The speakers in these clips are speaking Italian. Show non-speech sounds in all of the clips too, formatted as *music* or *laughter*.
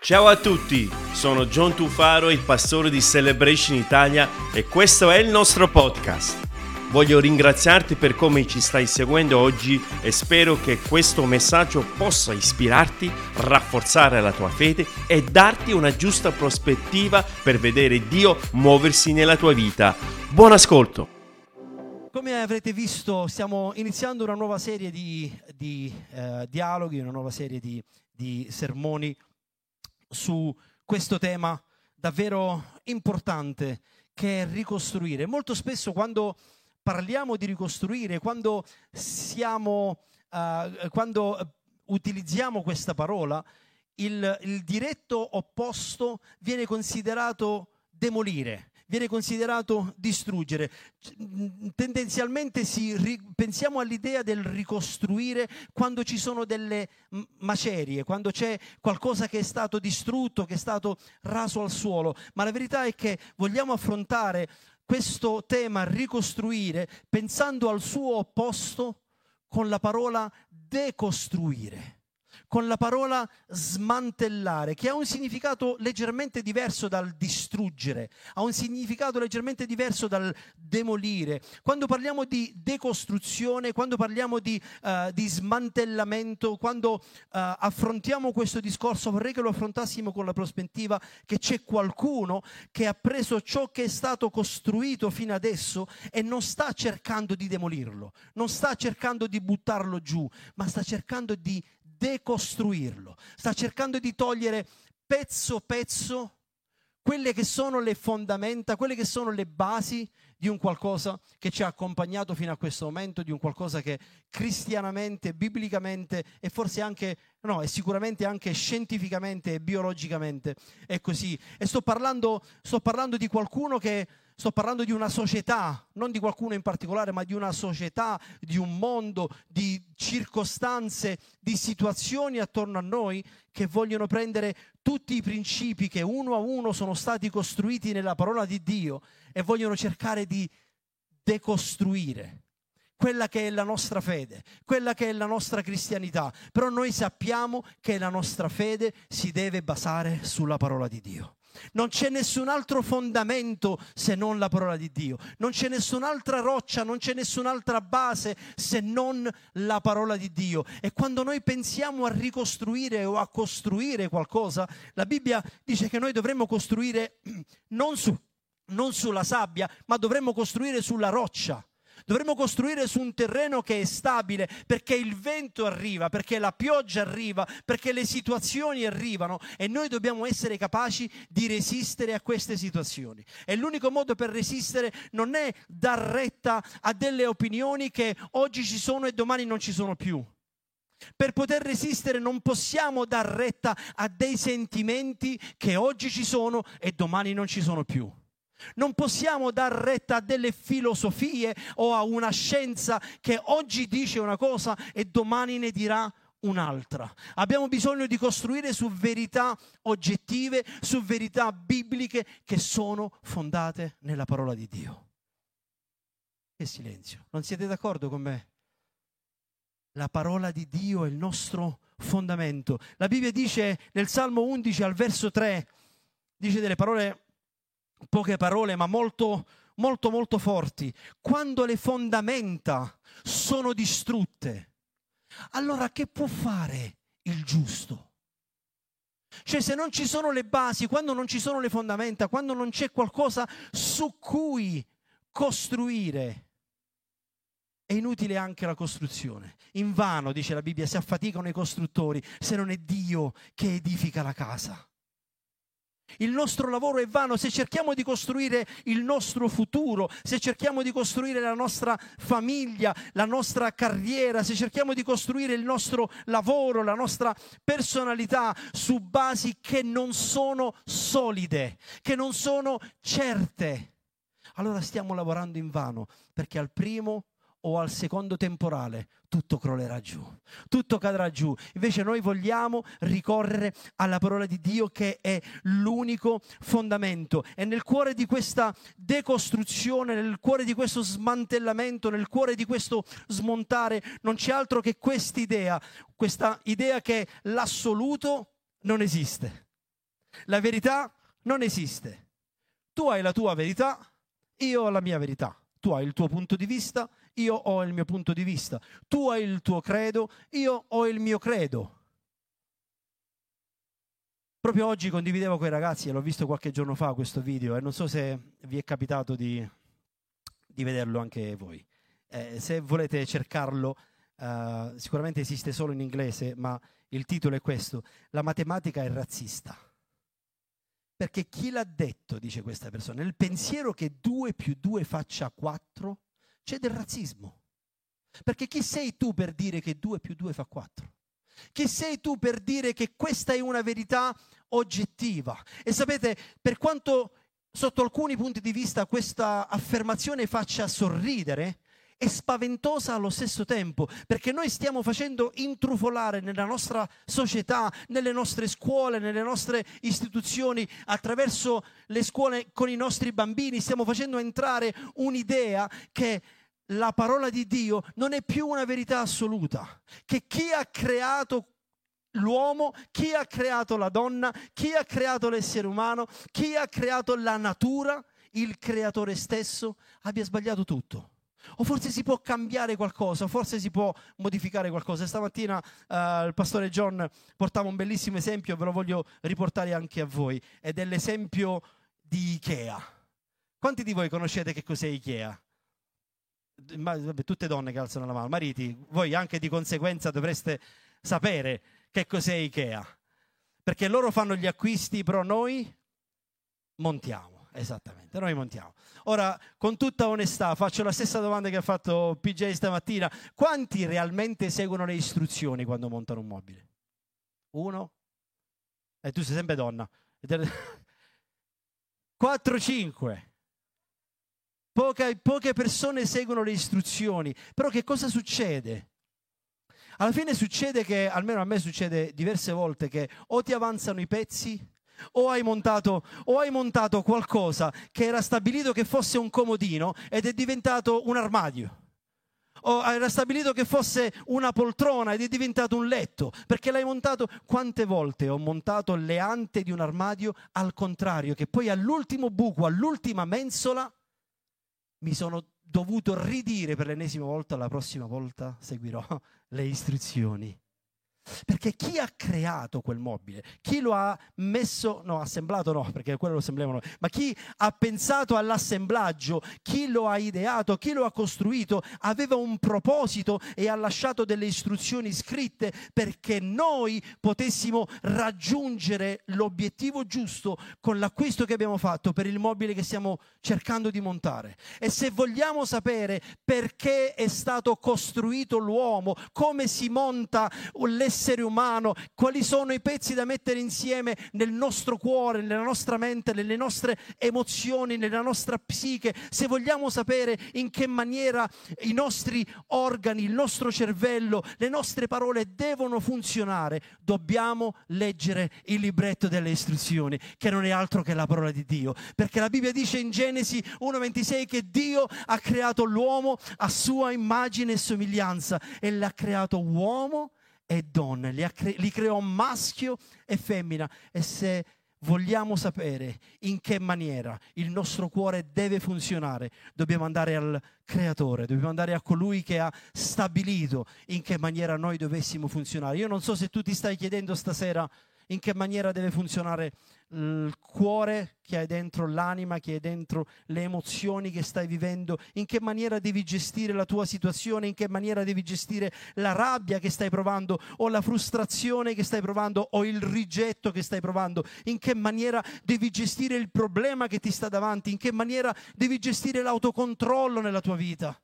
Ciao a tutti, sono John Tufaro, il pastore di Celebration Italia e questo è il nostro podcast. Voglio ringraziarti per come ci stai seguendo oggi e spero che questo messaggio possa ispirarti, rafforzare la tua fede e darti una giusta prospettiva per vedere Dio muoversi nella tua vita. Buon ascolto! Come avrete visto, stiamo iniziando una nuova serie di, di eh, dialoghi, una nuova serie di, di sermoni su questo tema davvero importante che è ricostruire. Molto spesso quando parliamo di ricostruire, quando siamo, uh, quando utilizziamo questa parola, il, il diretto opposto viene considerato demolire, viene considerato distruggere. Tendenzialmente ri, pensiamo all'idea del ricostruire quando ci sono delle macerie, quando c'è qualcosa che è stato distrutto, che è stato raso al suolo, ma la verità è che vogliamo affrontare questo tema ricostruire pensando al suo opposto con la parola decostruire con la parola smantellare, che ha un significato leggermente diverso dal distruggere, ha un significato leggermente diverso dal demolire. Quando parliamo di decostruzione, quando parliamo di, uh, di smantellamento, quando uh, affrontiamo questo discorso, vorrei che lo affrontassimo con la prospettiva che c'è qualcuno che ha preso ciò che è stato costruito fino adesso e non sta cercando di demolirlo, non sta cercando di buttarlo giù, ma sta cercando di decostruirlo, sta cercando di togliere pezzo pezzo quelle che sono le fondamenta, quelle che sono le basi di un qualcosa che ci ha accompagnato fino a questo momento, di un qualcosa che cristianamente, biblicamente e forse anche, no, e sicuramente anche scientificamente e biologicamente è così. E sto parlando, sto parlando di qualcuno che Sto parlando di una società, non di qualcuno in particolare, ma di una società, di un mondo, di circostanze, di situazioni attorno a noi che vogliono prendere tutti i principi che uno a uno sono stati costruiti nella parola di Dio e vogliono cercare di decostruire quella che è la nostra fede, quella che è la nostra cristianità. Però noi sappiamo che la nostra fede si deve basare sulla parola di Dio. Non c'è nessun altro fondamento se non la parola di Dio. Non c'è nessun'altra roccia, non c'è nessun'altra base se non la parola di Dio. E quando noi pensiamo a ricostruire o a costruire qualcosa, la Bibbia dice che noi dovremmo costruire *clears throat* non, su, non sulla sabbia, ma dovremmo costruire sulla roccia. Dovremmo costruire su un terreno che è stabile perché il vento arriva, perché la pioggia arriva, perché le situazioni arrivano e noi dobbiamo essere capaci di resistere a queste situazioni. E l'unico modo per resistere non è dar retta a delle opinioni che oggi ci sono e domani non ci sono più. Per poter resistere non possiamo dar retta a dei sentimenti che oggi ci sono e domani non ci sono più. Non possiamo dar retta a delle filosofie o a una scienza che oggi dice una cosa e domani ne dirà un'altra. Abbiamo bisogno di costruire su verità oggettive, su verità bibliche che sono fondate nella parola di Dio. Che silenzio. Non siete d'accordo con me? La parola di Dio è il nostro fondamento. La Bibbia dice nel Salmo 11 al verso 3, dice delle parole poche parole ma molto, molto, molto forti. Quando le fondamenta sono distrutte, allora che può fare il giusto? Cioè se non ci sono le basi, quando non ci sono le fondamenta, quando non c'è qualcosa su cui costruire, è inutile anche la costruzione. In vano, dice la Bibbia, si affaticano i costruttori se non è Dio che edifica la casa. Il nostro lavoro è vano se cerchiamo di costruire il nostro futuro, se cerchiamo di costruire la nostra famiglia, la nostra carriera, se cerchiamo di costruire il nostro lavoro, la nostra personalità su basi che non sono solide, che non sono certe. Allora stiamo lavorando in vano perché al primo o al secondo temporale, tutto crollerà giù, tutto cadrà giù. Invece noi vogliamo ricorrere alla parola di Dio che è l'unico fondamento. E nel cuore di questa decostruzione, nel cuore di questo smantellamento, nel cuore di questo smontare, non c'è altro che questa idea, questa idea che l'assoluto non esiste. La verità non esiste. Tu hai la tua verità, io ho la mia verità. Tu hai il tuo punto di vista, io ho il mio punto di vista. Tu hai il tuo credo, io ho il mio credo. Proprio oggi condividevo con i ragazzi, e l'ho visto qualche giorno fa questo video, e non so se vi è capitato di, di vederlo anche voi. Eh, se volete cercarlo, uh, sicuramente esiste solo in inglese, ma il titolo è questo, La matematica è razzista. Perché chi l'ha detto, dice questa persona, nel pensiero che 2 più 2 faccia 4, c'è del razzismo. Perché chi sei tu per dire che 2 più 2 fa 4? Chi sei tu per dire che questa è una verità oggettiva? E sapete, per quanto sotto alcuni punti di vista questa affermazione faccia sorridere, è spaventosa allo stesso tempo, perché noi stiamo facendo intrufolare nella nostra società, nelle nostre scuole, nelle nostre istituzioni, attraverso le scuole con i nostri bambini, stiamo facendo entrare un'idea che la parola di Dio non è più una verità assoluta, che chi ha creato l'uomo, chi ha creato la donna, chi ha creato l'essere umano, chi ha creato la natura, il creatore stesso, abbia sbagliato tutto. O forse si può cambiare qualcosa, forse si può modificare qualcosa. Stamattina uh, il pastore John portava un bellissimo esempio, ve lo voglio riportare anche a voi, ed è l'esempio di Ikea. Quanti di voi conoscete che cos'è Ikea? Ma, vabbè, tutte donne che alzano la mano, mariti, voi anche di conseguenza dovreste sapere che cos'è Ikea. Perché loro fanno gli acquisti, però noi montiamo. Esattamente, noi montiamo. Ora, con tutta onestà, faccio la stessa domanda che ha fatto PJ stamattina. Quanti realmente seguono le istruzioni quando montano un mobile? Uno? E eh, tu sei sempre donna. *laughs* 4-5. Poche, poche persone seguono le istruzioni. Però che cosa succede? Alla fine succede che, almeno a me succede diverse volte, che o ti avanzano i pezzi o hai, montato, o hai montato qualcosa che era stabilito che fosse un comodino ed è diventato un armadio o era stabilito che fosse una poltrona ed è diventato un letto, perché l'hai montato. Quante volte ho montato le ante di un armadio al contrario, che poi all'ultimo buco, all'ultima mensola, mi sono dovuto ridire per l'ennesima volta, la prossima volta seguirò *laughs* le istruzioni. Perché chi ha creato quel mobile, chi lo ha messo, no, assemblato no, perché quello lo assembliamo ma chi ha pensato all'assemblaggio, chi lo ha ideato, chi lo ha costruito, aveva un proposito e ha lasciato delle istruzioni scritte perché noi potessimo raggiungere l'obiettivo giusto con l'acquisto che abbiamo fatto per il mobile che stiamo cercando di montare. E se vogliamo sapere perché è stato costruito l'uomo, come si monta l'essere l'essere umano, quali sono i pezzi da mettere insieme nel nostro cuore, nella nostra mente, nelle nostre emozioni, nella nostra psiche, se vogliamo sapere in che maniera i nostri organi, il nostro cervello, le nostre parole devono funzionare, dobbiamo leggere il libretto delle istruzioni, che non è altro che la parola di Dio, perché la Bibbia dice in Genesi 1:26 che Dio ha creato l'uomo a sua immagine e somiglianza e l'ha creato uomo e donna, li, cre- li creò maschio e femmina e se vogliamo sapere in che maniera il nostro cuore deve funzionare, dobbiamo andare al creatore, dobbiamo andare a colui che ha stabilito in che maniera noi dovessimo funzionare. Io non so se tu ti stai chiedendo stasera in che maniera deve funzionare il cuore che hai dentro, l'anima che hai dentro, le emozioni che stai vivendo, in che maniera devi gestire la tua situazione, in che maniera devi gestire la rabbia che stai provando o la frustrazione che stai provando o il rigetto che stai provando, in che maniera devi gestire il problema che ti sta davanti, in che maniera devi gestire l'autocontrollo nella tua vita.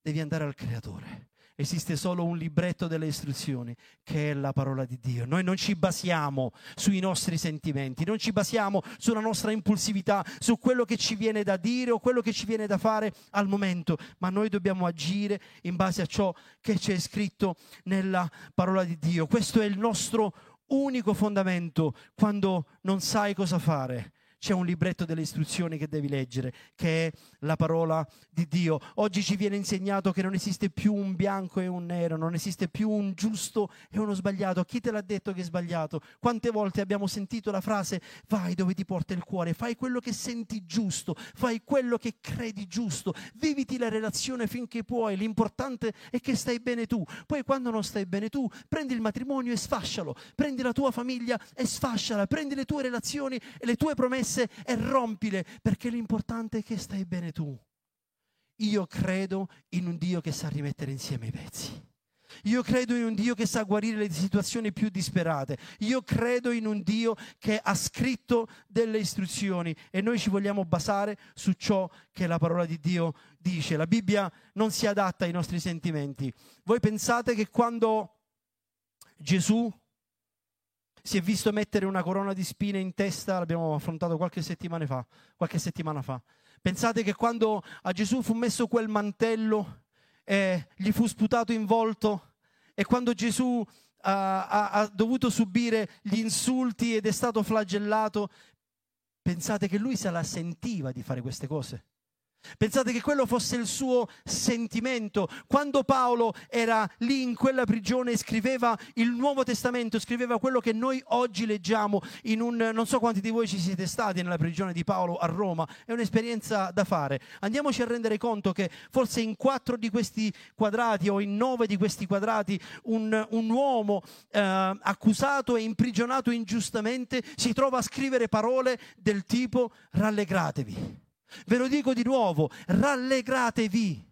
Devi andare al creatore esiste solo un libretto delle istruzioni che è la parola di Dio. Noi non ci basiamo sui nostri sentimenti, non ci basiamo sulla nostra impulsività, su quello che ci viene da dire o quello che ci viene da fare al momento, ma noi dobbiamo agire in base a ciò che c'è scritto nella parola di Dio. Questo è il nostro unico fondamento quando non sai cosa fare c'è un libretto delle istruzioni che devi leggere, che è la parola di Dio. Oggi ci viene insegnato che non esiste più un bianco e un nero, non esiste più un giusto e uno sbagliato. Chi te l'ha detto che è sbagliato? Quante volte abbiamo sentito la frase vai dove ti porta il cuore, fai quello che senti giusto, fai quello che credi giusto, viviti la relazione finché puoi, l'importante è che stai bene tu. Poi quando non stai bene tu, prendi il matrimonio e sfascialo, prendi la tua famiglia e sfasciala, prendi le tue relazioni e le tue promesse e rompile, perché l'importante è che stai bene tu. Io credo in un Dio che sa rimettere insieme i pezzi. Io credo in un Dio che sa guarire le situazioni più disperate. Io credo in un Dio che ha scritto delle istruzioni e noi ci vogliamo basare su ciò che la parola di Dio dice. La Bibbia non si adatta ai nostri sentimenti. Voi pensate che quando Gesù si è visto mettere una corona di spine in testa, l'abbiamo affrontato qualche settimana fa, qualche settimana fa. Pensate che quando a Gesù fu messo quel mantello e gli fu sputato in volto e quando Gesù ha, ha, ha dovuto subire gli insulti ed è stato flagellato, pensate che lui se la sentiva di fare queste cose? Pensate che quello fosse il suo sentimento. Quando Paolo era lì in quella prigione e scriveva il Nuovo Testamento, scriveva quello che noi oggi leggiamo in un... non so quanti di voi ci siete stati nella prigione di Paolo a Roma, è un'esperienza da fare. Andiamoci a rendere conto che forse in quattro di questi quadrati o in nove di questi quadrati un, un uomo eh, accusato e imprigionato ingiustamente si trova a scrivere parole del tipo rallegratevi Ve lo dico di nuovo, rallegratevi.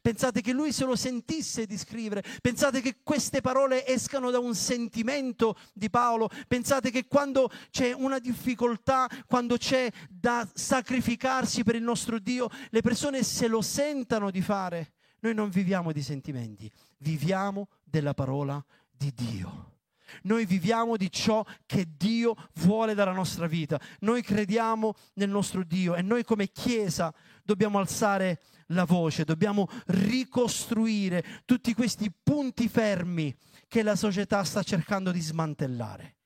Pensate che lui se lo sentisse di scrivere, pensate che queste parole escano da un sentimento di Paolo, pensate che quando c'è una difficoltà, quando c'è da sacrificarsi per il nostro Dio, le persone se lo sentano di fare. Noi non viviamo di sentimenti, viviamo della parola di Dio. Noi viviamo di ciò che Dio vuole dalla nostra vita. Noi crediamo nel nostro Dio e noi come Chiesa dobbiamo alzare la voce, dobbiamo ricostruire tutti questi punti fermi che la società sta cercando di smantellare.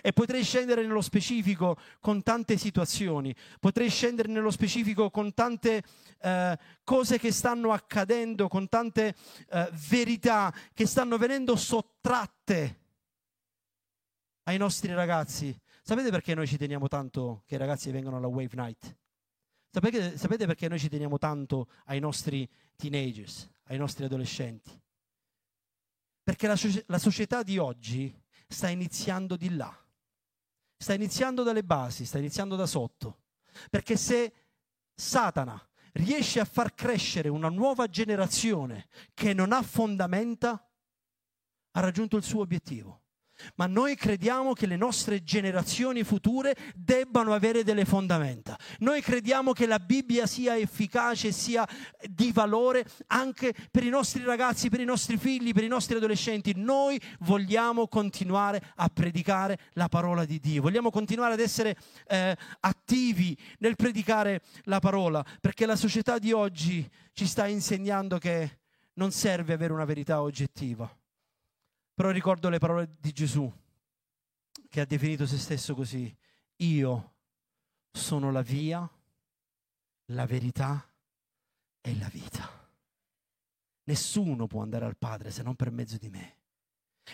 E potrei scendere nello specifico con tante situazioni, potrei scendere nello specifico con tante eh, cose che stanno accadendo, con tante eh, verità che stanno venendo sottratte ai nostri ragazzi. Sapete perché noi ci teniamo tanto che i ragazzi vengano alla Wave Night? Sapete, sapete perché noi ci teniamo tanto ai nostri teenagers, ai nostri adolescenti? Perché la, la società di oggi sta iniziando di là, sta iniziando dalle basi, sta iniziando da sotto. Perché se Satana riesce a far crescere una nuova generazione che non ha fondamenta, ha raggiunto il suo obiettivo ma noi crediamo che le nostre generazioni future debbano avere delle fondamenta. Noi crediamo che la Bibbia sia efficace, sia di valore anche per i nostri ragazzi, per i nostri figli, per i nostri adolescenti. Noi vogliamo continuare a predicare la parola di Dio, vogliamo continuare ad essere eh, attivi nel predicare la parola, perché la società di oggi ci sta insegnando che non serve avere una verità oggettiva però ricordo le parole di Gesù che ha definito se stesso così. Io sono la via, la verità e la vita. Nessuno può andare al Padre se non per mezzo di me.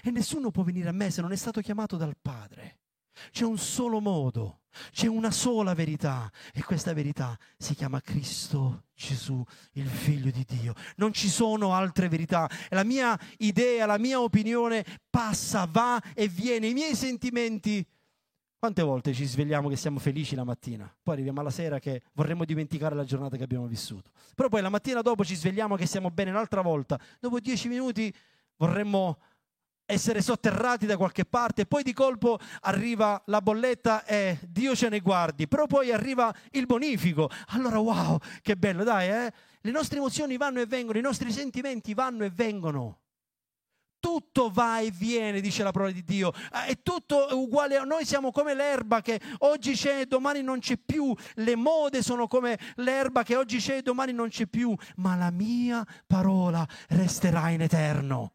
E nessuno può venire a me se non è stato chiamato dal Padre. C'è un solo modo, c'è una sola verità e questa verità si chiama Cristo Gesù, il figlio di Dio. Non ci sono altre verità. La mia idea, la mia opinione passa, va e viene. I miei sentimenti quante volte ci svegliamo che siamo felici la mattina, poi arriviamo alla sera che vorremmo dimenticare la giornata che abbiamo vissuto. Però poi la mattina dopo ci svegliamo che siamo bene un'altra volta, dopo dieci minuti vorremmo essere sotterrati da qualche parte, poi di colpo arriva la bolletta e Dio ce ne guardi, però poi arriva il bonifico. Allora, wow, che bello, dai, eh? Le nostre emozioni vanno e vengono, i nostri sentimenti vanno e vengono. Tutto va e viene, dice la parola di Dio. Ah, è tutto uguale. Noi siamo come l'erba che oggi c'è e domani non c'è più. Le mode sono come l'erba che oggi c'è e domani non c'è più. Ma la mia parola resterà in eterno.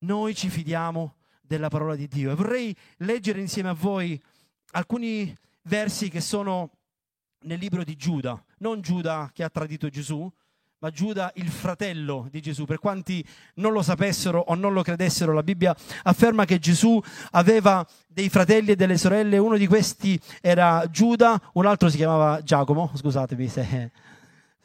Noi ci fidiamo della parola di Dio. E vorrei leggere insieme a voi alcuni versi che sono nel libro di Giuda, non Giuda che ha tradito Gesù, ma Giuda il fratello di Gesù. Per quanti non lo sapessero o non lo credessero, la Bibbia afferma che Gesù aveva dei fratelli e delle sorelle, uno di questi era Giuda, un altro si chiamava Giacomo, scusatemi se,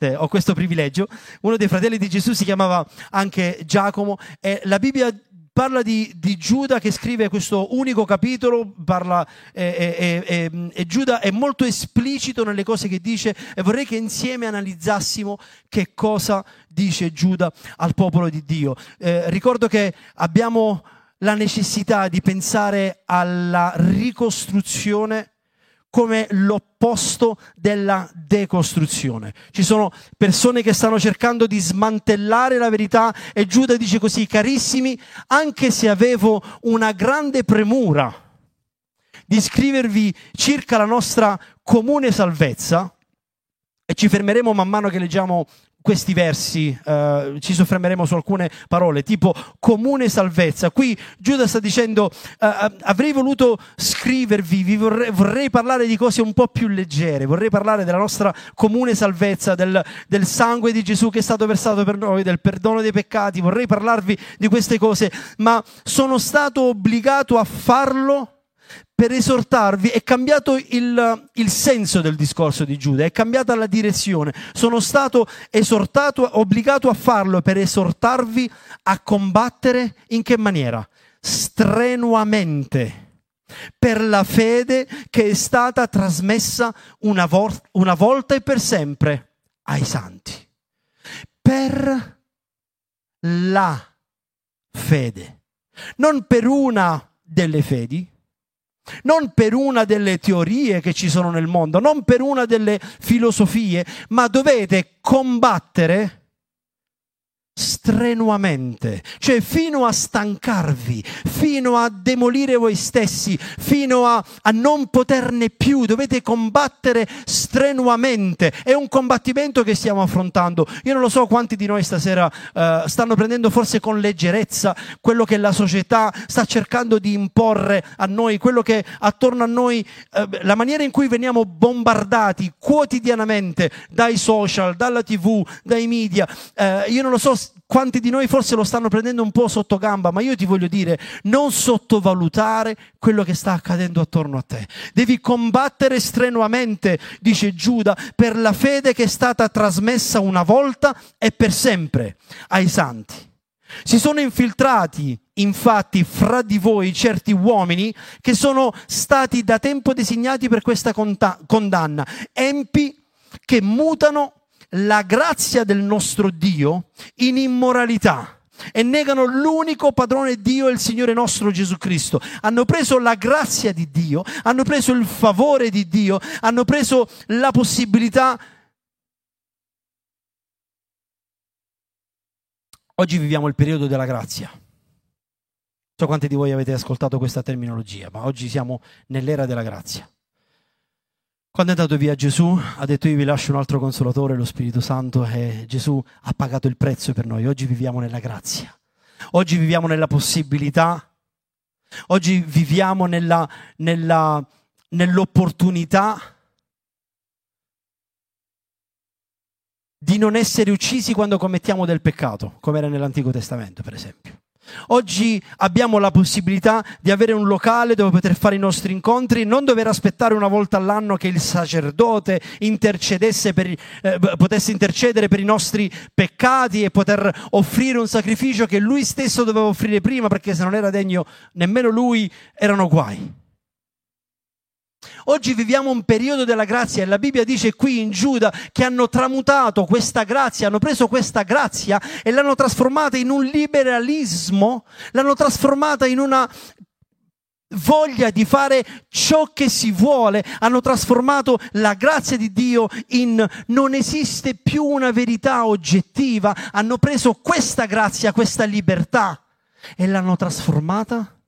se ho questo privilegio, uno dei fratelli di Gesù si chiamava anche Giacomo e la Bibbia parla di, di, Giuda che scrive questo unico capitolo, parla, e, e, e, e, Giuda è molto esplicito nelle cose che dice e vorrei che insieme analizzassimo che cosa dice Giuda al popolo di Dio. Eh, ricordo che abbiamo la necessità di pensare alla ricostruzione come l'opposto della decostruzione. Ci sono persone che stanno cercando di smantellare la verità e Giuda dice così, carissimi, anche se avevo una grande premura di scrivervi circa la nostra comune salvezza, e ci fermeremo man mano che leggiamo questi versi, uh, ci soffermeremo su alcune parole, tipo comune salvezza. Qui Giuda sta dicendo, uh, avrei voluto scrivervi, vi vorrei, vorrei, parlare di cose un po' più leggere, vorrei parlare della nostra comune salvezza, del, del sangue di Gesù che è stato versato per noi, del perdono dei peccati, vorrei parlarvi di queste cose, ma sono stato obbligato a farlo per esortarvi, è cambiato il, il, senso del discorso di Giuda, è cambiata la direzione. Sono stato esortato, obbligato a farlo per esortarvi a combattere in che maniera? Strenuamente per la fede che è stata trasmessa una, vo- una volta e per sempre ai santi. Per la fede, non per una delle fedi, non per una delle teorie che ci sono nel mondo, non per una delle filosofie, ma dovete combattere strenuamente, cioè fino a stancarvi, fino a demolire voi stessi, fino a, a, non poterne più, dovete combattere strenuamente. È un combattimento che stiamo affrontando. Io non lo so quanti di noi stasera uh, stanno prendendo forse con leggerezza quello che la società sta cercando di imporre a noi, quello che attorno a noi, uh, la maniera in cui veniamo bombardati quotidianamente dai social, dalla tv, dai media. Uh, io non lo so quanti di noi forse lo stanno prendendo un po' sotto gamba, ma io ti voglio dire, non sottovalutare quello che sta accadendo attorno a te. Devi combattere strenuamente, dice Giuda, per la fede che è stata trasmessa una volta e per sempre ai santi. Si sono infiltrati infatti fra di voi certi uomini che sono stati da tempo designati per questa condanna, empi che mutano la grazia del nostro Dio in immoralità e negano l'unico padrone Dio, il Signore nostro Gesù Cristo. Hanno preso la grazia di Dio, hanno preso il favore di Dio, hanno preso la possibilità. Oggi viviamo il periodo della grazia. So quanti di voi avete ascoltato questa terminologia, ma oggi siamo nell'era della grazia. Quando è andato via Gesù ha detto io vi lascio un altro consolatore, lo Spirito Santo, e Gesù ha pagato il prezzo per noi. Oggi viviamo nella grazia, oggi viviamo nella possibilità, oggi viviamo nella, nella, nell'opportunità di non essere uccisi quando commettiamo del peccato, come era nell'Antico Testamento, per esempio. Oggi abbiamo la possibilità di avere un locale dove poter fare i nostri incontri, non dover aspettare una volta all'anno che il sacerdote intercedesse per, eh, potesse intercedere per i nostri peccati e poter offrire un sacrificio che lui stesso doveva offrire prima perché se non era degno nemmeno lui erano guai. Oggi viviamo un periodo della grazia e la Bibbia dice qui in Giuda che hanno tramutato questa grazia, hanno preso questa grazia e l'hanno trasformata in un liberalismo, l'hanno trasformata in una voglia di fare ciò che si vuole, hanno trasformato la grazia di Dio in non esiste più una verità oggettiva, hanno preso questa grazia, questa libertà e l'hanno trasformata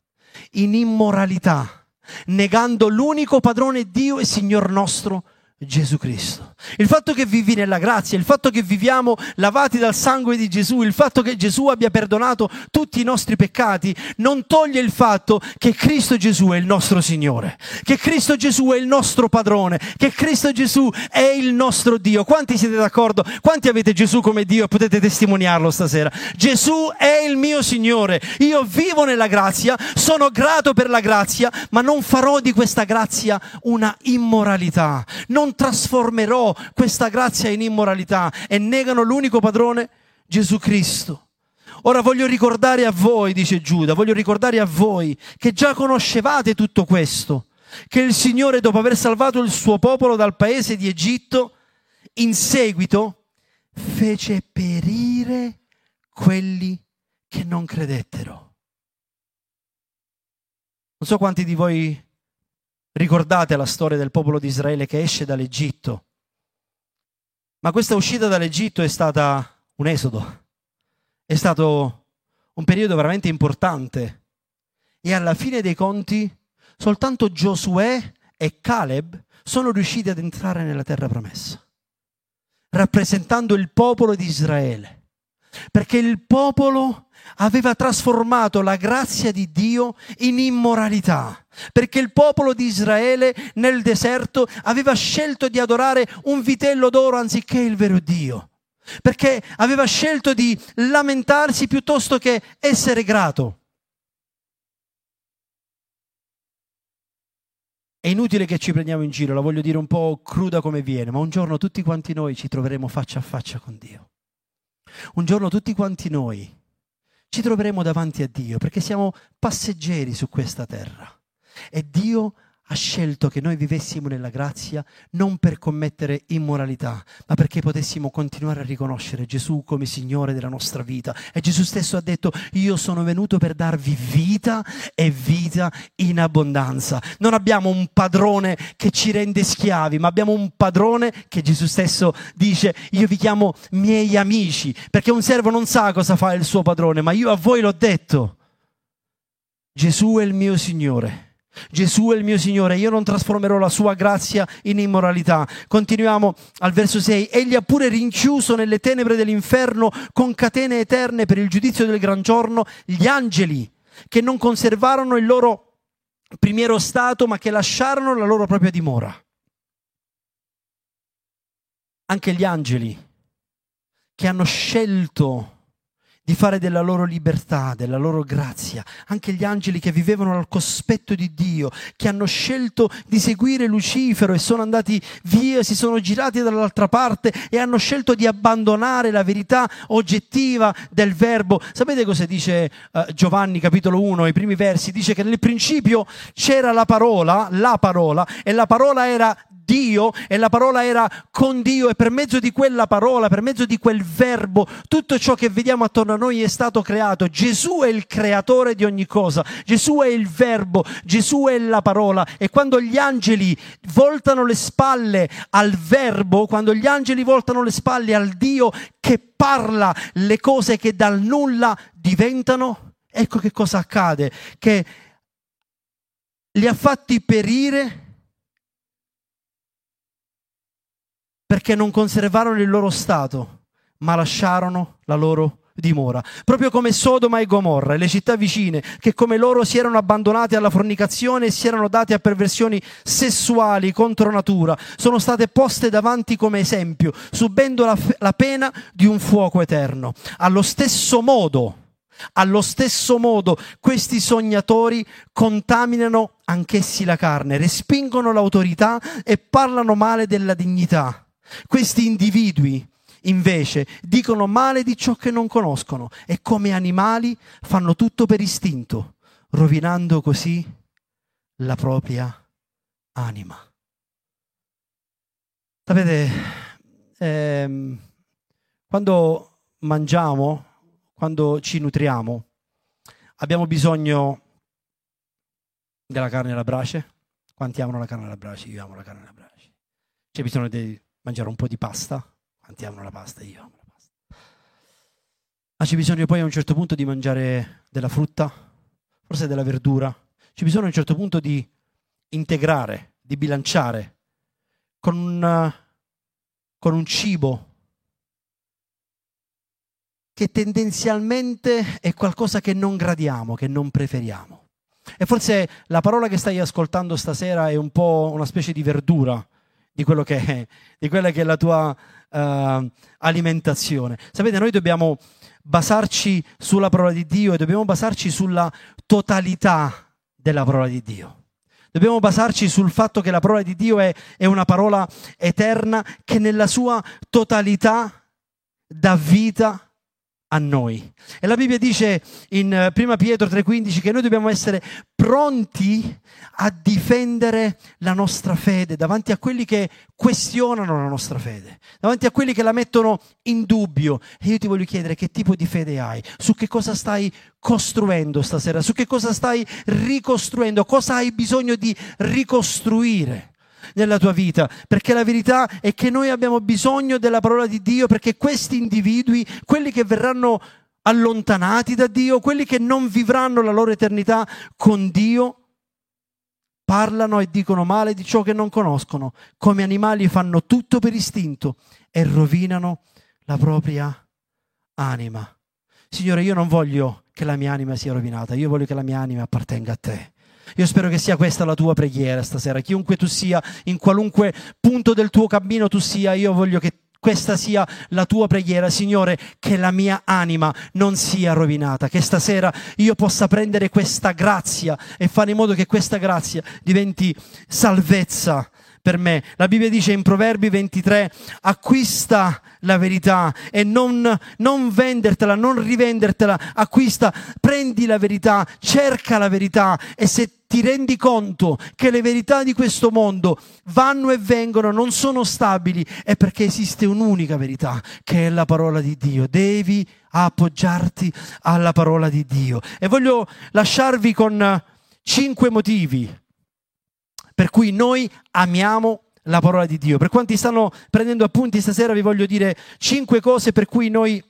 in immoralità negando l'unico padrone Dio e Signor nostro Gesù Cristo. Il fatto che vivi nella grazia, il fatto che viviamo lavati dal sangue di Gesù, il fatto che Gesù abbia perdonato tutti i nostri peccati, non toglie il fatto che Cristo Gesù è il nostro Signore, che Cristo Gesù è il nostro padrone, che Cristo Gesù è il nostro Dio. Quanti siete d'accordo? Quanti avete Gesù come Dio e potete testimoniarlo stasera? Gesù è il mio Signore. Io vivo nella grazia, sono grato per la grazia, ma non farò di questa grazia una immoralità. Trasformerò questa grazia in immoralità e negano l'unico padrone, Gesù Cristo. Ora voglio ricordare a voi, dice Giuda, voglio ricordare a voi che già conoscevate tutto questo, che il Signore dopo aver salvato il suo popolo dal paese di Egitto, in seguito fece perire quelli che non credettero. Non so quanti di voi ricordate la storia del popolo di Israele che esce dall'Egitto ma questa uscita dall'Egitto è stata un esodo, è stato un periodo veramente importante. E alla fine dei conti soltanto Giosuè e Caleb sono riusciti ad entrare nella terra promessa, rappresentando il popolo di Israele. Perché il popolo aveva trasformato la grazia di Dio in immoralità, perché il popolo di Israele nel deserto aveva scelto di adorare un vitello d'oro anziché il vero Dio, perché aveva scelto di lamentarsi piuttosto che essere grato. È inutile che ci prendiamo in giro, la voglio dire un po' cruda come viene, ma un giorno tutti quanti noi ci troveremo faccia a faccia con Dio. Un giorno tutti quanti noi ci troveremo davanti a Dio perché siamo passeggeri su questa terra. E Dio ha scelto che noi vivessimo nella grazia non per commettere immoralità, ma perché potessimo continuare a riconoscere Gesù come Signore della nostra vita. E Gesù stesso ha detto, io sono venuto per darvi vita e vita in abbondanza. Non abbiamo un padrone che ci rende schiavi, ma abbiamo un padrone che Gesù stesso dice, io vi chiamo miei amici, perché un servo non sa cosa fa il suo padrone, ma io a voi l'ho detto. Gesù è il mio Signore Gesù è il mio Signore, io non trasformerò la sua grazia in immoralità. Continuiamo al verso 6. Egli ha pure rinchiuso nelle tenebre dell'inferno con catene eterne per il giudizio del gran giorno gli angeli che non conservarono il loro primiero stato ma che lasciarono la loro propria dimora. Anche gli angeli che hanno scelto di fare della loro libertà, della loro grazia. Anche gli angeli che vivevano al cospetto di Dio, che hanno scelto di seguire Lucifero e sono andati via, si sono girati dall'altra parte e hanno scelto di abbandonare la verità oggettiva del verbo. Sapete cosa dice uh, Giovanni capitolo 1, i primi versi? Dice che nel principio c'era la parola, la parola, e la parola era Dio e la parola era con Dio e per mezzo di quella parola, per mezzo di quel verbo, tutto ciò che vediamo attorno a noi è stato creato. Gesù è il creatore di ogni cosa, Gesù è il verbo, Gesù è la parola e quando gli angeli voltano le spalle al verbo, quando gli angeli voltano le spalle al Dio che parla le cose che dal nulla diventano, ecco che cosa accade, che li ha fatti perire perché non conservarono il loro stato, ma lasciarono la loro dimora. Proprio come Sodoma e Gomorra le città vicine, che come loro si erano abbandonate alla fornicazione e si erano date a perversioni sessuali contro natura, sono state poste davanti come esempio, subendo la, la pena di un fuoco eterno. Allo stesso modo, allo stesso modo, questi sognatori contaminano anch'essi la carne, respingono l'autorità e parlano male della dignità questi individui invece dicono male di ciò che non conoscono e come animali fanno tutto per istinto, rovinando così la propria anima. Sapete, ehm, quando mangiamo, quando ci nutriamo, abbiamo bisogno della carne alla brace. Quanti amano la carne alla brace? Io amo la carne alla brace. C'è bisogno di mangiare un po' di pasta. Quanti amano la pasta? Io amo la pasta. Ma c'è bisogno poi a un certo punto di mangiare della frutta, forse della verdura. C'è bisogno a un certo punto di integrare, di bilanciare con un, con un cibo che tendenzialmente è qualcosa che non gradiamo, che non preferiamo. E forse la parola che stai ascoltando stasera è un po' una specie di verdura di, quello che è, di quella che è la tua uh, alimentazione. Sapete, noi dobbiamo basarci sulla parola di Dio e dobbiamo basarci sulla totalità della parola di Dio. Dobbiamo basarci sul fatto che la parola di Dio è, è una parola eterna che nella sua totalità dà vita a noi. E la Bibbia dice in 1 eh, Pietro 3:15 che noi dobbiamo essere pronti a difendere la nostra fede davanti a quelli che questionano la nostra fede, davanti a quelli che la mettono in dubbio. E io ti voglio chiedere che tipo di fede hai, su che cosa stai costruendo stasera, su che cosa stai ricostruendo, cosa hai bisogno di ricostruire nella tua vita, perché la verità è che noi abbiamo bisogno della parola di Dio, perché questi individui, quelli che verranno allontanati da Dio, quelli che non vivranno la loro eternità con Dio, parlano e dicono male di ciò che non conoscono, come animali fanno tutto per istinto e rovinano la propria anima. Signore, io non voglio che la mia anima sia rovinata, io voglio che la mia anima appartenga a te. Io spero che sia questa la tua preghiera stasera. Chiunque tu sia, in qualunque punto del tuo cammino tu sia, io voglio che questa sia la tua preghiera, Signore, che la mia anima non sia rovinata, che stasera io possa prendere questa grazia e fare in modo che questa grazia diventi salvezza per me. La Bibbia dice in Proverbi 23, acquista la verità e non, non vendertela, non rivendertela, acquista, prendi la verità, cerca la verità e se ti rendi conto che le verità di questo mondo vanno e vengono, non sono stabili, è perché esiste un'unica verità, che è la parola di Dio. Devi appoggiarti alla parola di Dio. E voglio lasciarvi con cinque motivi per cui noi amiamo la parola di Dio. Per quanti stanno prendendo appunti stasera vi voglio dire cinque cose per cui noi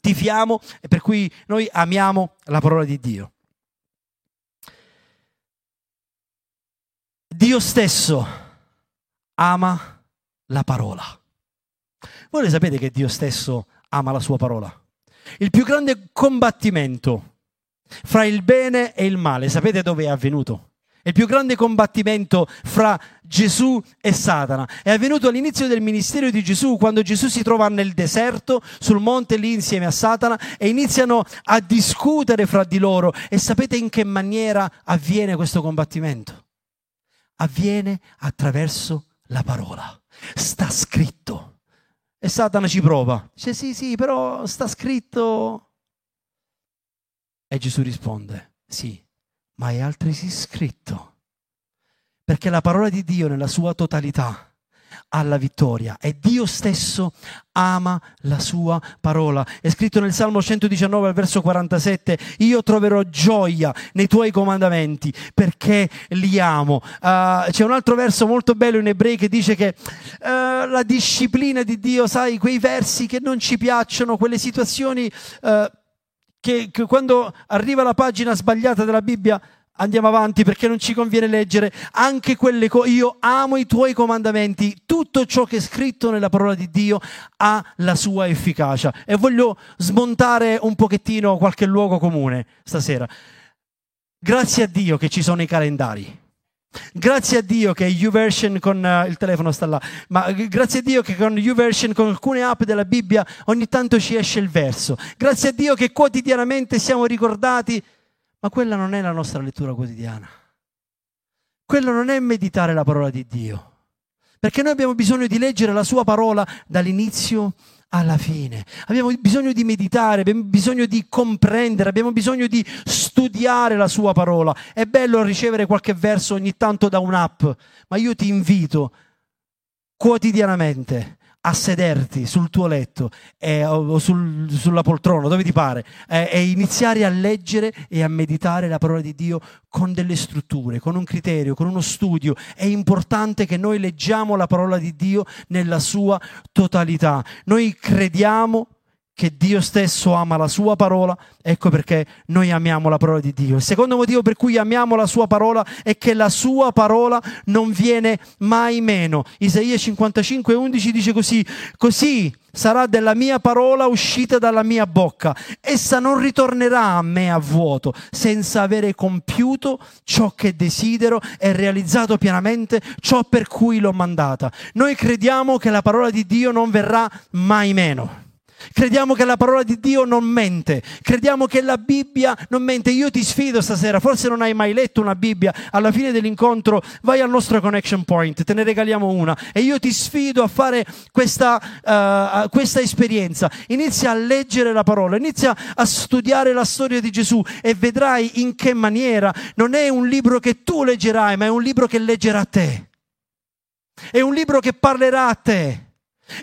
tifiamo e per cui noi amiamo la parola di Dio. Dio stesso ama la parola. Voi le sapete che Dio stesso ama la sua parola? Il più grande combattimento fra il bene e il male, sapete dove è avvenuto? Il più grande combattimento fra Gesù e Satana. È avvenuto all'inizio del ministero di Gesù, quando Gesù si trova nel deserto, sul monte lì insieme a Satana, e iniziano a discutere fra di loro. E sapete in che maniera avviene questo combattimento? Avviene attraverso la parola. Sta scritto. E Satana ci prova. Dice sì, sì, però sta scritto. E Gesù risponde, sì, ma è altresì scritto. Perché la parola di Dio nella sua totalità ha la vittoria e Dio stesso ama la sua parola. È scritto nel Salmo 119 al verso 47, io troverò gioia nei tuoi comandamenti perché li amo. Uh, c'è un altro verso molto bello in ebrei che dice che uh, la disciplina di Dio, sai, quei versi che non ci piacciono, quelle situazioni... Uh, che, che quando arriva la pagina sbagliata della Bibbia andiamo avanti perché non ci conviene leggere anche quelle cose. Io amo i tuoi comandamenti, tutto ciò che è scritto nella parola di Dio ha la sua efficacia. E voglio smontare un pochettino qualche luogo comune stasera. Grazie a Dio che ci sono i calendari. Grazie a Dio che YouVersion con uh, il telefono sta là, ma grazie a Dio che con YouVersion, con alcune app della Bibbia, ogni tanto ci esce il verso. Grazie a Dio che quotidianamente siamo ricordati, ma quella non è la nostra lettura quotidiana. Quello non è meditare la parola di Dio, perché noi abbiamo bisogno di leggere la sua parola dall'inizio alla fine. Abbiamo bisogno di meditare, abbiamo bisogno di comprendere, abbiamo bisogno di studiare la sua parola. È bello ricevere qualche verso ogni tanto da un'app, ma io ti invito quotidianamente a sederti sul tuo letto eh, o sul, sulla poltrona, dove ti pare, eh, e iniziare a leggere e a meditare la parola di Dio con delle strutture, con un criterio, con uno studio. È importante che noi leggiamo la parola di Dio nella sua totalità. Noi crediamo che Dio stesso ama la sua parola, ecco perché noi amiamo la parola di Dio. Il secondo motivo per cui amiamo la sua parola è che la sua parola non viene mai meno. Isaia 55, 11 dice così, così sarà della mia parola uscita dalla mia bocca. Essa non ritornerà a me a vuoto, senza avere compiuto ciò che desidero e realizzato pienamente ciò per cui l'ho mandata. Noi crediamo che la parola di Dio non verrà mai meno. Crediamo che la parola di Dio non mente, crediamo che la Bibbia non mente. Io ti sfido stasera, forse non hai mai letto una Bibbia, alla fine dell'incontro vai al nostro connection point, te ne regaliamo una e io ti sfido a fare questa, uh, questa esperienza. Inizia a leggere la parola, inizia a studiare la storia di Gesù e vedrai in che maniera non è un libro che tu leggerai, ma è un libro che leggerà te. È un libro che parlerà a te.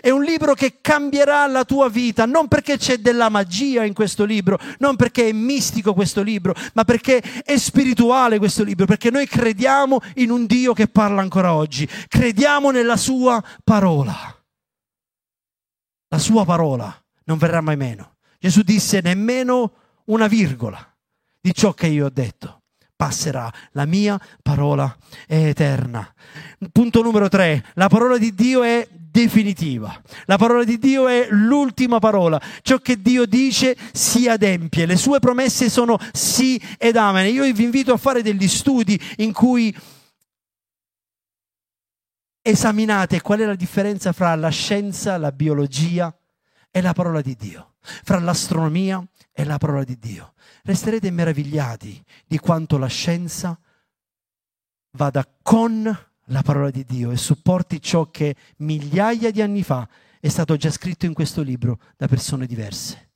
È un libro che cambierà la tua vita, non perché c'è della magia in questo libro, non perché è mistico questo libro, ma perché è spirituale questo libro, perché noi crediamo in un Dio che parla ancora oggi, crediamo nella sua parola. La sua parola non verrà mai meno. Gesù disse nemmeno una virgola di ciò che io ho detto passerà, la mia parola è eterna. Punto numero tre, la parola di Dio è definitiva. La parola di Dio è l'ultima parola. Ciò che Dio dice si adempie. Le sue promesse sono sì ed amen. Io vi invito a fare degli studi in cui esaminate qual è la differenza fra la scienza, la biologia e la parola di Dio, fra l'astronomia e la parola di Dio resterete meravigliati di quanto la scienza vada con la parola di Dio e supporti ciò che migliaia di anni fa è stato già scritto in questo libro da persone diverse.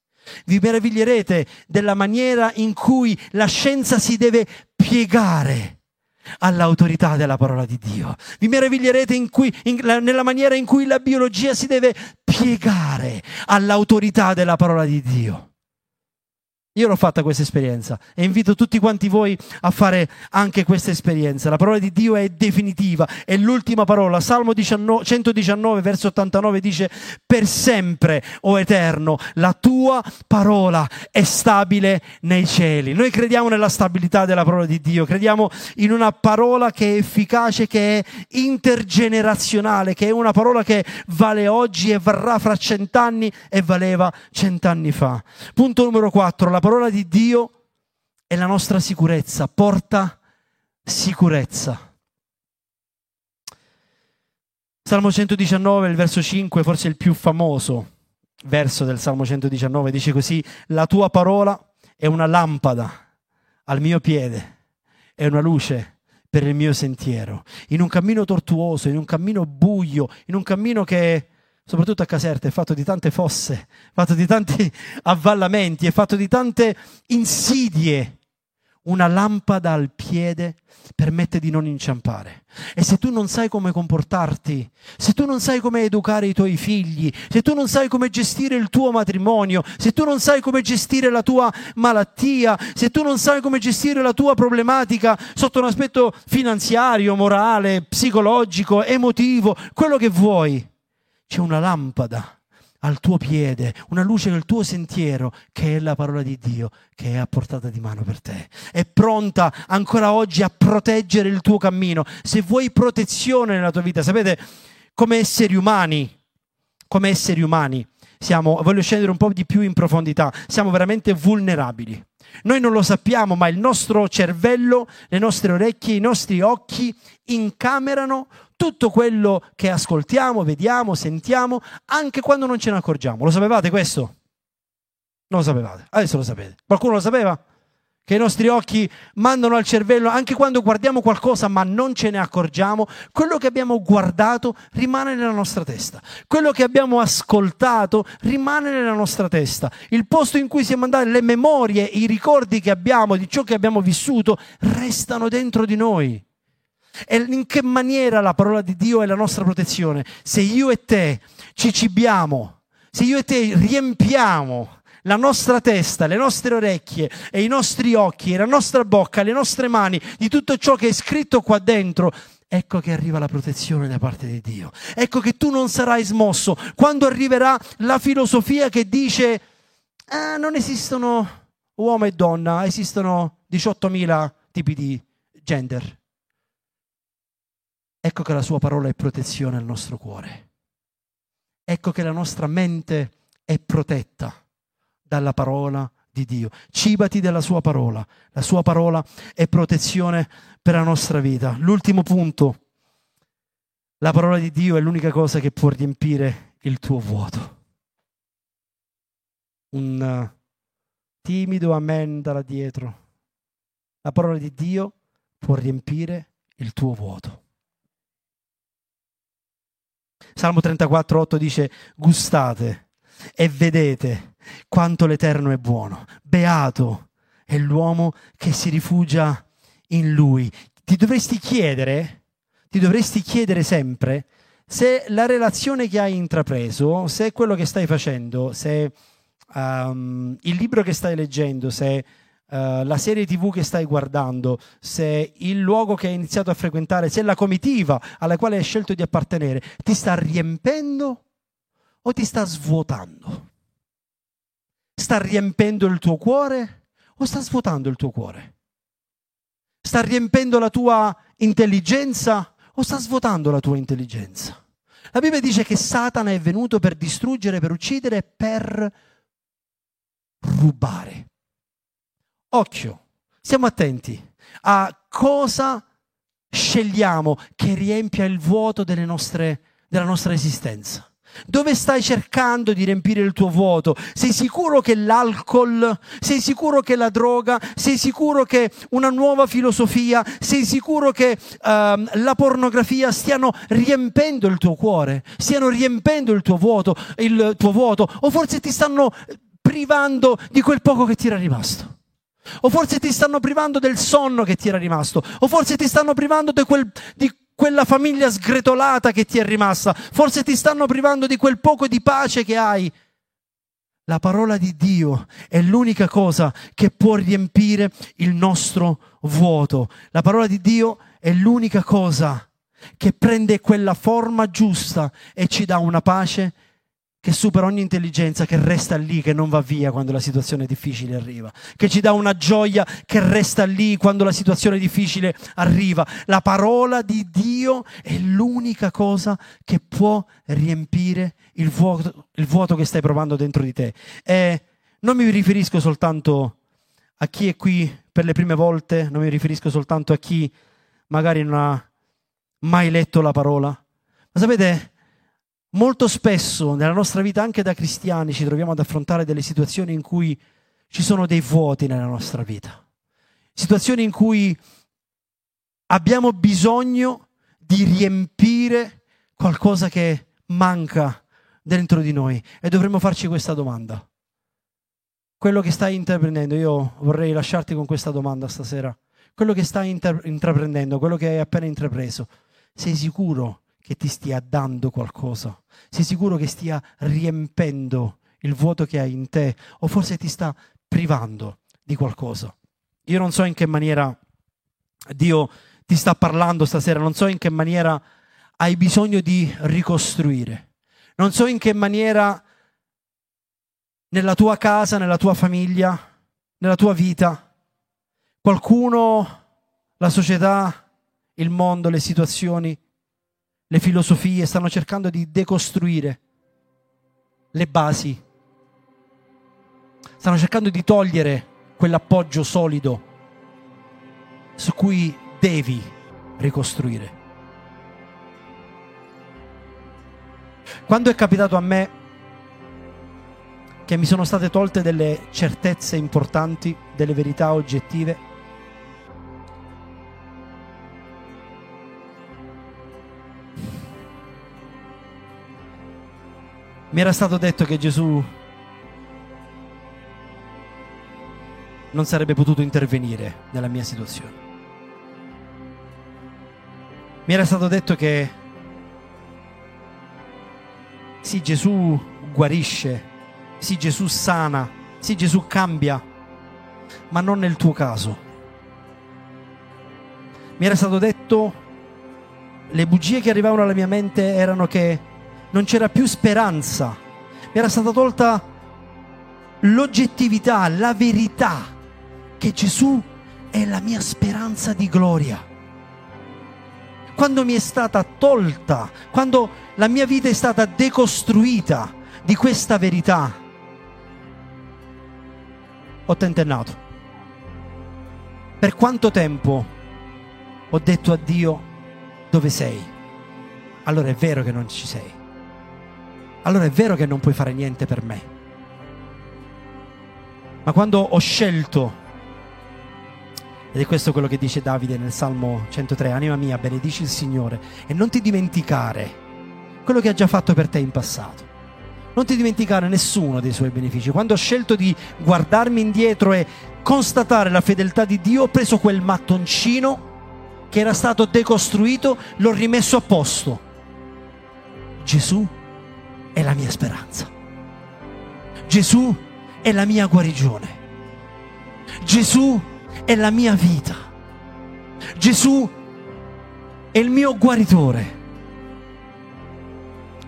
Vi meraviglierete della maniera in cui la scienza si deve piegare all'autorità della parola di Dio. Vi meraviglierete in cui, in, la, nella maniera in cui la biologia si deve piegare all'autorità della parola di Dio. Io l'ho fatta questa esperienza e invito tutti quanti voi a fare anche questa esperienza. La parola di Dio è definitiva, è l'ultima parola. Salmo 19, 119, verso 89 dice, per sempre, o Eterno, la tua parola è stabile nei cieli. Noi crediamo nella stabilità della parola di Dio, crediamo in una parola che è efficace, che è intergenerazionale, che è una parola che vale oggi e varrà fra cent'anni e valeva cent'anni fa. Punto numero 4, la parola di Dio è la nostra sicurezza, porta sicurezza. Salmo 119, il verso 5, forse il più famoso verso del Salmo 119, dice così, la tua parola è una lampada al mio piede, è una luce per il mio sentiero. In un cammino tortuoso, in un cammino buio, in un cammino che soprattutto a Caserta, è fatto di tante fosse, è fatto di tanti *laughs* avvallamenti, è fatto di tante insidie. Una lampada al piede permette di non inciampare. E se tu non sai come comportarti, se tu non sai come educare i tuoi figli, se tu non sai come gestire il tuo matrimonio, se tu non sai come gestire la tua malattia, se tu non sai come gestire la tua problematica sotto un aspetto finanziario, morale, psicologico, emotivo, quello che vuoi, c'è una lampada al tuo piede, una luce nel tuo sentiero, che è la parola di Dio, che è a portata di mano per te. È pronta ancora oggi a proteggere il tuo cammino. Se vuoi protezione nella tua vita, sapete, come esseri umani, come esseri umani, siamo, voglio scendere un po' di più in profondità, siamo veramente vulnerabili. Noi non lo sappiamo, ma il nostro cervello, le nostre orecchie, i nostri occhi incamerano tutto quello che ascoltiamo, vediamo, sentiamo, anche quando non ce ne accorgiamo. Lo sapevate questo? Non lo sapevate, adesso lo sapete. Qualcuno lo sapeva? Che i nostri occhi mandano al cervello, anche quando guardiamo qualcosa ma non ce ne accorgiamo, quello che abbiamo guardato rimane nella nostra testa. Quello che abbiamo ascoltato rimane nella nostra testa. Il posto in cui siamo andati, le memorie, i ricordi che abbiamo di ciò che abbiamo vissuto, restano dentro di noi. E in che maniera la parola di Dio è la nostra protezione? Se io e te ci cibiamo, se io e te riempiamo la nostra testa, le nostre orecchie e i nostri occhi, la nostra bocca, le nostre mani di tutto ciò che è scritto qua dentro, ecco che arriva la protezione da parte di Dio. Ecco che tu non sarai smosso quando arriverà la filosofia che dice eh, non esistono uomo e donna, esistono 18.000 tipi di gender. Ecco che la sua parola è protezione al nostro cuore. Ecco che la nostra mente è protetta dalla parola di Dio. Cibati della sua parola. La sua parola è protezione per la nostra vita. L'ultimo punto. La parola di Dio è l'unica cosa che può riempire il tuo vuoto. Un uh, timido amen da dietro. La parola di Dio può riempire il tuo vuoto. Salmo 34, 8 dice, gustate e vedete quanto l'Eterno è buono. Beato è l'uomo che si rifugia in lui. Ti dovresti chiedere, ti dovresti chiedere sempre se la relazione che hai intrapreso, se quello che stai facendo, se um, il libro che stai leggendo, se uh, la serie tv che stai guardando, se il luogo che hai iniziato a frequentare, se la comitiva alla quale hai scelto di appartenere ti sta riempendo o ti sta svuotando? Sta riempendo il tuo cuore o sta svuotando il tuo cuore? Sta riempendo la tua intelligenza o sta svuotando la tua intelligenza? La Bibbia dice che Satana è venuto per distruggere, per uccidere per rubare. Occhio, stiamo attenti a cosa scegliamo che riempia il vuoto nostre, della nostra esistenza. Dove stai cercando di riempire il tuo vuoto? Sei sicuro che l'alcol? Sei sicuro che la droga? Sei sicuro che una nuova filosofia? Sei sicuro che uh, la pornografia stiano riempendo il tuo cuore? Stiano riempendo il tuo vuoto? Il tuo vuoto? O forse ti stanno privando di quel poco che ti era rimasto? O forse ti stanno privando del sonno che ti era rimasto? O forse ti stanno privando di quel, di quella famiglia sgretolata che ti è rimasta, forse ti stanno privando di quel poco di pace che hai. La parola di Dio è l'unica cosa che può riempire il nostro vuoto. La parola di Dio è l'unica cosa che prende quella forma giusta e ci dà una pace che supera ogni intelligenza, che resta lì, che non va via quando la situazione difficile arriva, che ci dà una gioia che resta lì quando la situazione difficile arriva. La parola di Dio è l'unica cosa che può riempire il vuoto, il vuoto che stai provando dentro di te. E non mi riferisco soltanto a chi è qui per le prime volte, non mi riferisco soltanto a chi magari non ha mai letto la parola, ma sapete, Molto spesso nella nostra vita, anche da cristiani, ci troviamo ad affrontare delle situazioni in cui ci sono dei vuoti nella nostra vita. Situazioni in cui abbiamo bisogno di riempire qualcosa che manca dentro di noi e dovremmo farci questa domanda. Quello che stai intraprendendo, io vorrei lasciarti con questa domanda stasera. Quello che stai intraprendendo, quello che hai appena intrapreso, sei sicuro che ti stia dando qualcosa, sei sicuro che stia riempendo il vuoto che hai in te o forse ti sta privando di qualcosa. Io non so in che maniera Dio ti sta parlando stasera, non so in che maniera hai bisogno di ricostruire, non so in che maniera nella tua casa, nella tua famiglia, nella tua vita, qualcuno, la società, il mondo, le situazioni le filosofie stanno cercando di decostruire le basi, stanno cercando di togliere quell'appoggio solido su cui devi ricostruire. Quando è capitato a me che mi sono state tolte delle certezze importanti, delle verità oggettive, Mi era stato detto che Gesù non sarebbe potuto intervenire nella mia situazione. Mi era stato detto che sì, Gesù guarisce, sì, Gesù sana, sì, Gesù cambia, ma non nel tuo caso. Mi era stato detto le bugie che arrivavano alla mia mente erano che non c'era più speranza, mi era stata tolta l'oggettività, la verità che Gesù è la mia speranza di gloria. Quando mi è stata tolta, quando la mia vita è stata decostruita di questa verità, ho tentennato. Per quanto tempo ho detto a Dio dove sei? Allora è vero che non ci sei. Allora è vero che non puoi fare niente per me. Ma quando ho scelto, ed è questo quello che dice Davide nel Salmo 103, anima mia, benedici il Signore e non ti dimenticare quello che ha già fatto per te in passato. Non ti dimenticare nessuno dei suoi benefici. Quando ho scelto di guardarmi indietro e constatare la fedeltà di Dio, ho preso quel mattoncino che era stato decostruito, l'ho rimesso a posto. Gesù è la mia speranza. Gesù è la mia guarigione. Gesù è la mia vita. Gesù è il mio guaritore.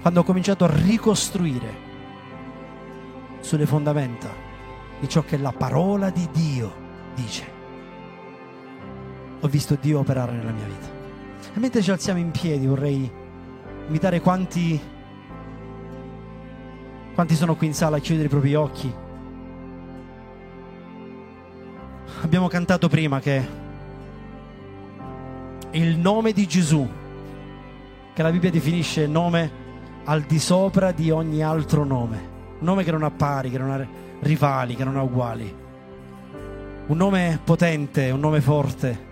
Quando ho cominciato a ricostruire sulle fondamenta di ciò che la parola di Dio dice, ho visto Dio operare nella mia vita. E mentre ci alziamo in piedi vorrei invitare quanti, quanti sono qui in sala a chiudere i propri occhi abbiamo cantato prima che il nome di Gesù, che la Bibbia definisce nome al di sopra di ogni altro nome, un nome che non ha pari, che non ha rivali, che non ha uguali, un nome potente, un nome forte.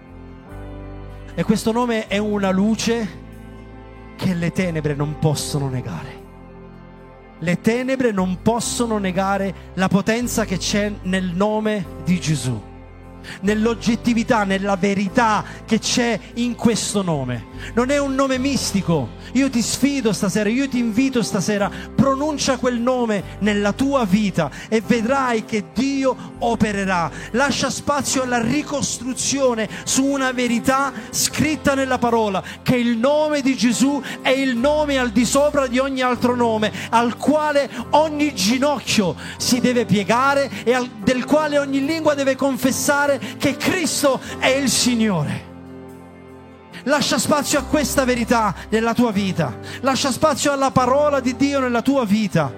E questo nome è una luce che le tenebre non possono negare. Le tenebre non possono negare la potenza che c'è nel nome di Gesù nell'oggettività, nella verità che c'è in questo nome. Non è un nome mistico. Io ti sfido stasera, io ti invito stasera, pronuncia quel nome nella tua vita e vedrai che Dio opererà. Lascia spazio alla ricostruzione su una verità scritta nella parola, che il nome di Gesù è il nome al di sopra di ogni altro nome, al quale ogni ginocchio si deve piegare e al, del quale ogni lingua deve confessare che Cristo è il Signore. Lascia spazio a questa verità nella tua vita. Lascia spazio alla parola di Dio nella tua vita.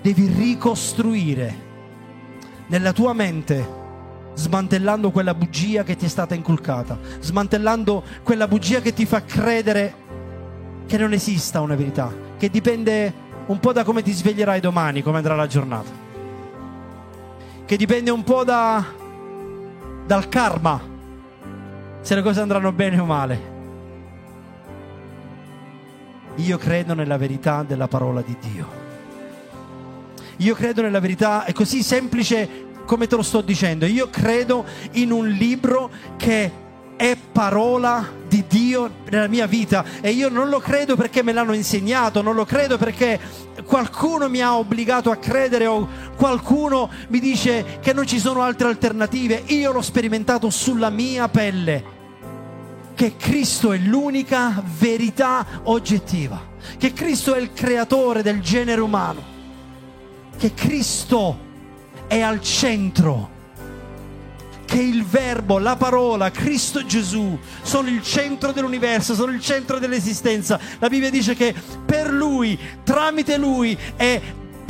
Devi ricostruire nella tua mente smantellando quella bugia che ti è stata inculcata, smantellando quella bugia che ti fa credere che non esista una verità, che dipende un po' da come ti sveglierai domani, come andrà la giornata, che dipende un po' da, dal karma, se le cose andranno bene o male. Io credo nella verità della parola di Dio. Io credo nella verità, è così semplice come te lo sto dicendo. Io credo in un libro che è parola di Dio nella mia vita e io non lo credo perché me l'hanno insegnato, non lo credo perché qualcuno mi ha obbligato a credere o qualcuno mi dice che non ci sono altre alternative. Io l'ho sperimentato sulla mia pelle che Cristo è l'unica verità oggettiva, che Cristo è il creatore del genere umano, che Cristo è al centro che il verbo, la parola, Cristo Gesù sono il centro dell'universo, sono il centro dell'esistenza. La Bibbia dice che per Lui, tramite Lui e